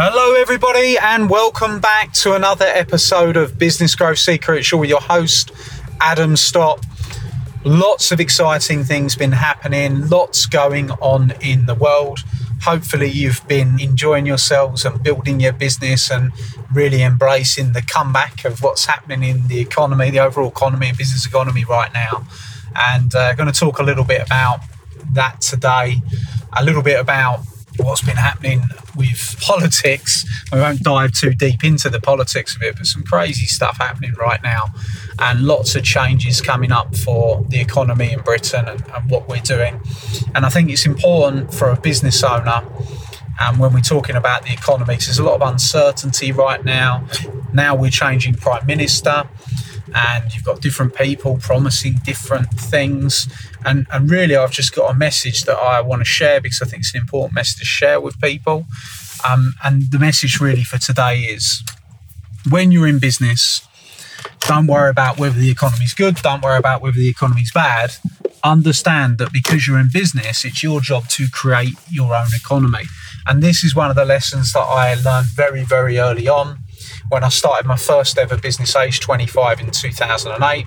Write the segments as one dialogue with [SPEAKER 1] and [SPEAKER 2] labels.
[SPEAKER 1] Hello, everybody, and welcome back to another episode of Business Growth Secrets. You're your host, Adam Stott. Lots of exciting things been happening, lots going on in the world. Hopefully, you've been enjoying yourselves and building your business and really embracing the comeback of what's happening in the economy, the overall economy and business economy right now. And uh, going to talk a little bit about that today, a little bit about what's been happening with politics. We won't dive too deep into the politics of it, but some crazy stuff happening right now, and lots of changes coming up for the economy in Britain and, and what we're doing. And I think it's important for a business owner. And when we're talking about the economy, there's a lot of uncertainty right now. Now we're changing prime minister and you've got different people promising different things. And, and really, I've just got a message that I want to share because I think it's an important message to share with people. Um, and the message really for today is when you're in business, don't worry about whether the economy's good, don't worry about whether the economy's bad. Understand that because you're in business, it's your job to create your own economy. And this is one of the lessons that I learned very, very early on when I started my first ever business, age 25 in 2008.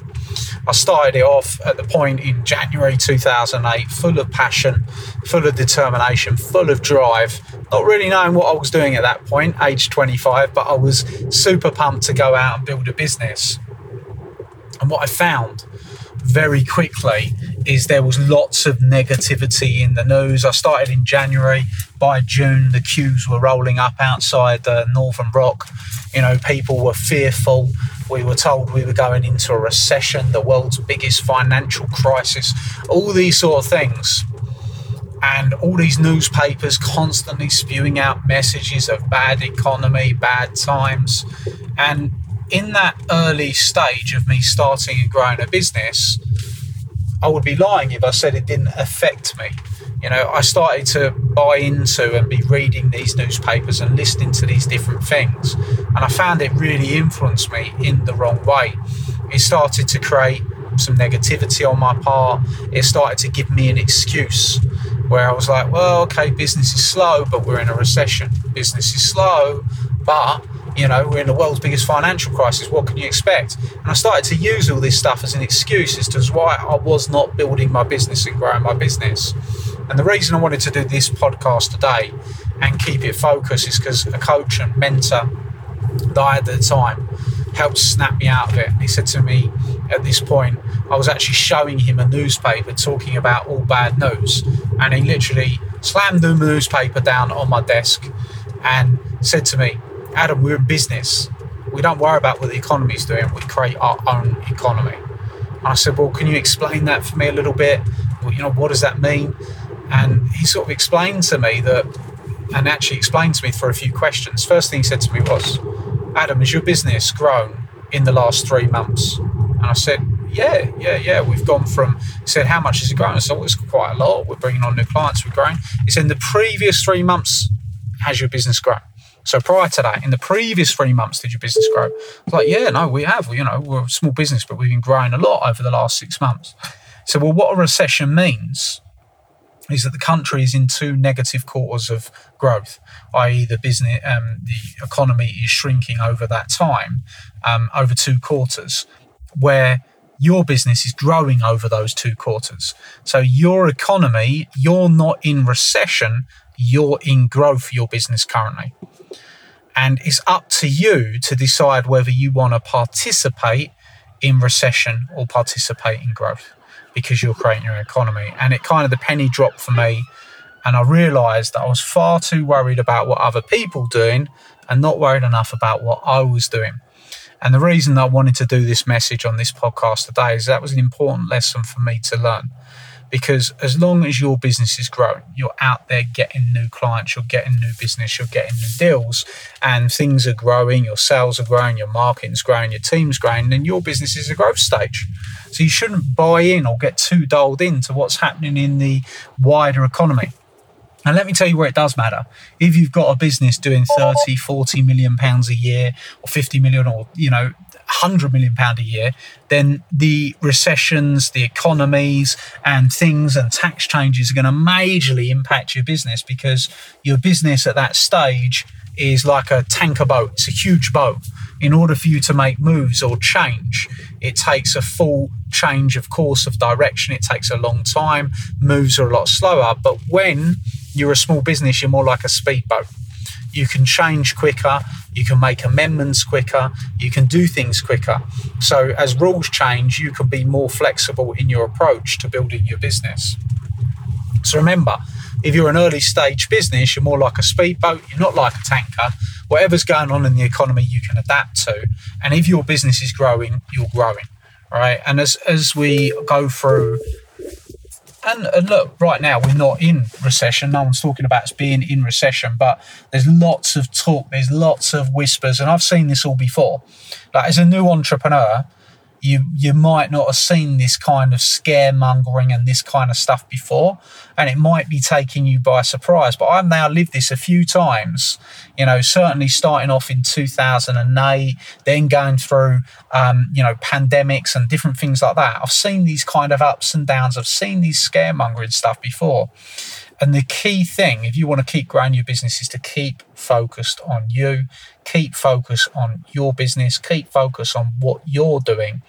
[SPEAKER 1] I started it off at the point in January 2008, full of passion, full of determination, full of drive, not really knowing what I was doing at that point, age 25, but I was super pumped to go out and build a business. And what I found very quickly is there was lots of negativity in the news. I started in January. By June, the queues were rolling up outside the Northern Rock. You know, people were fearful. We were told we were going into a recession, the world's biggest financial crisis, all these sort of things. And all these newspapers constantly spewing out messages of bad economy, bad times. And in that early stage of me starting and growing a business, I would be lying if I said it didn't affect me. You know, I started to buy into and be reading these newspapers and listening to these different things, and I found it really influenced me in the wrong way. It started to create some negativity on my part. It started to give me an excuse where I was like, well, okay, business is slow, but we're in a recession. Business is slow, but you know, we're in the world's biggest financial crisis. What can you expect? And I started to use all this stuff as an excuse as to why I was not building my business and growing my business. And the reason I wanted to do this podcast today and keep it focused is because a coach and mentor that I had at the time helped snap me out of it. And He said to me at this point, I was actually showing him a newspaper talking about all bad news. And he literally slammed the newspaper down on my desk and said to me, Adam, we're in business. We don't worry about what the economy's doing. We create our own economy. And I said, well, can you explain that for me a little bit? Well, you know, what does that mean? And he sort of explained to me that, and actually explained to me for a few questions. First thing he said to me was, Adam, has your business grown in the last three months? And I said, yeah, yeah, yeah. We've gone from, he said, how much has it grown? I said, well, it's quite a lot. We're bringing on new clients. We're growing. He said, in the previous three months, has your business grown? So prior to that, in the previous three months, did your business grow? Like, yeah, no, we have. You know, we're a small business, but we've been growing a lot over the last six months. So, well, what a recession means is that the country is in two negative quarters of growth, i.e., the business, um, the economy is shrinking over that time, um, over two quarters, where your business is growing over those two quarters. So your economy, you're not in recession, you're in growth for your business currently. And it's up to you to decide whether you want to participate in recession or participate in growth because you're creating your economy. And it kind of the penny dropped for me. And I realized that I was far too worried about what other people doing and not worried enough about what I was doing. And the reason I wanted to do this message on this podcast today is that was an important lesson for me to learn because as long as your business is growing, you're out there getting new clients, you're getting new business, you're getting new deals, and things are growing, your sales are growing, your marketing's growing, your team's growing, then your business is a growth stage. So you shouldn't buy in or get too dialed into what's happening in the wider economy. And let me tell you where it does matter. If you've got a business doing 30, 40 million pounds a year or 50 million or, you know, 100 million pound a year, then the recessions, the economies and things and tax changes are going to majorly impact your business because your business at that stage is like a tanker boat. It's a huge boat. In order for you to make moves or change, it takes a full change of course of direction. It takes a long time. Moves are a lot slower. But when you're a small business, you're more like a speedboat you can change quicker, you can make amendments quicker, you can do things quicker. So, as rules change, you can be more flexible in your approach to building your business. So, remember, if you're an early stage business, you're more like a speedboat, you're not like a tanker. Whatever's going on in the economy, you can adapt to. And if your business is growing, you're growing. Right. And as, as we go through and, look, right now we're not in recession. No one's talking about us being in recession, but there's lots of talk, there's lots of whispers, and I've seen this all before. Like as a new entrepreneur, you you might not have seen this kind of scaremongering and this kind of stuff before and it might be taking you by surprise. But i've now lived this a few times you know certainly starting off in 2008 then going through um, you know pandemics and different things like that. I've seen these kind of ups and downs. I've seen these scaremongering stuff before and the key thing, if you want to keep growing your business, is to keep focused on you, keep focus on your business, keep focus on what you're doing,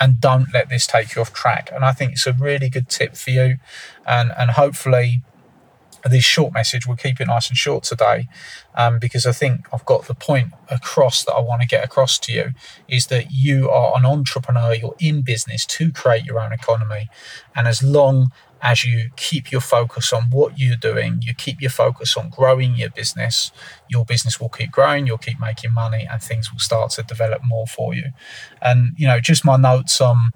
[SPEAKER 1] and don't let this take you off track. And I think it's a really good tip for you. And, and hopefully, this short message, we'll keep it nice and short today um, because I think I've got the point across that I want to get across to you is that you are an entrepreneur, you're in business to create your own economy. And as long as you keep your focus on what you're doing, you keep your focus on growing your business, your business will keep growing, you'll keep making money, and things will start to develop more for you. And, you know, just my notes on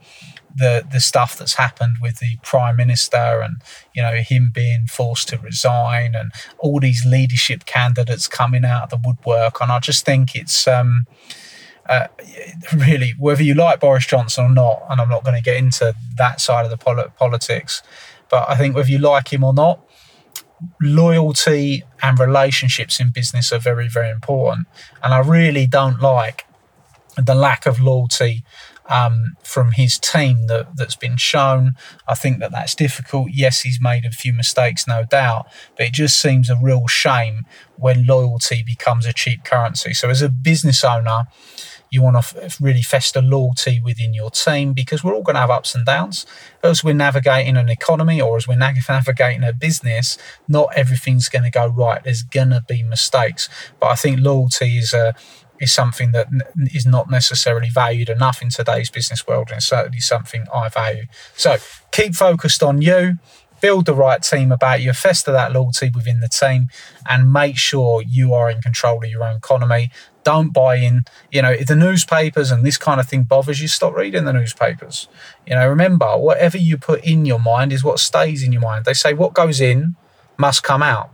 [SPEAKER 1] the the stuff that's happened with the prime minister and you know him being forced to resign and all these leadership candidates coming out of the woodwork and I just think it's um uh, really, whether you like Boris Johnson or not, and I'm not going to get into that side of the pol- politics, but I think whether you like him or not, loyalty and relationships in business are very, very important. And I really don't like the lack of loyalty um, from his team that, that's been shown. I think that that's difficult. Yes, he's made a few mistakes, no doubt, but it just seems a real shame when loyalty becomes a cheap currency. So, as a business owner, you want to f- really fester loyalty within your team because we're all going to have ups and downs. As we're navigating an economy or as we're navigating a business, not everything's going to go right. There's going to be mistakes. But I think loyalty is a is something that is not necessarily valued enough in today's business world, and certainly something I value. So keep focused on you build the right team about you, fester that loyalty within the team, and make sure you are in control of your own economy. Don't buy in. You know, if the newspapers and this kind of thing bothers you, stop reading the newspapers. You know, remember, whatever you put in your mind is what stays in your mind. They say what goes in must come out.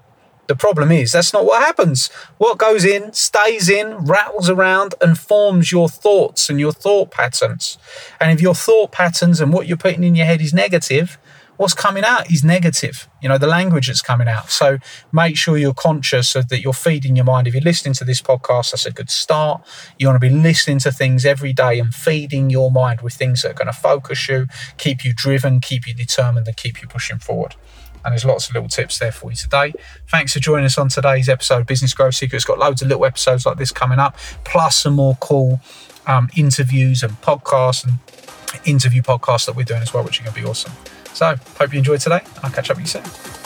[SPEAKER 1] The problem is that's not what happens. What goes in stays in, rattles around, and forms your thoughts and your thought patterns. And if your thought patterns and what you're putting in your head is negative, what's coming out is negative. You know, the language that's coming out. So make sure you're conscious of that you're feeding your mind. If you're listening to this podcast, that's a good start. You want to be listening to things every day and feeding your mind with things that are going to focus you, keep you driven, keep you determined, and keep you pushing forward. And there's lots of little tips there for you today. Thanks for joining us on today's episode of Business Growth Secrets. Got loads of little episodes like this coming up, plus some more cool um, interviews and podcasts and interview podcasts that we're doing as well, which are going to be awesome. So, hope you enjoyed today. I'll catch up with you soon.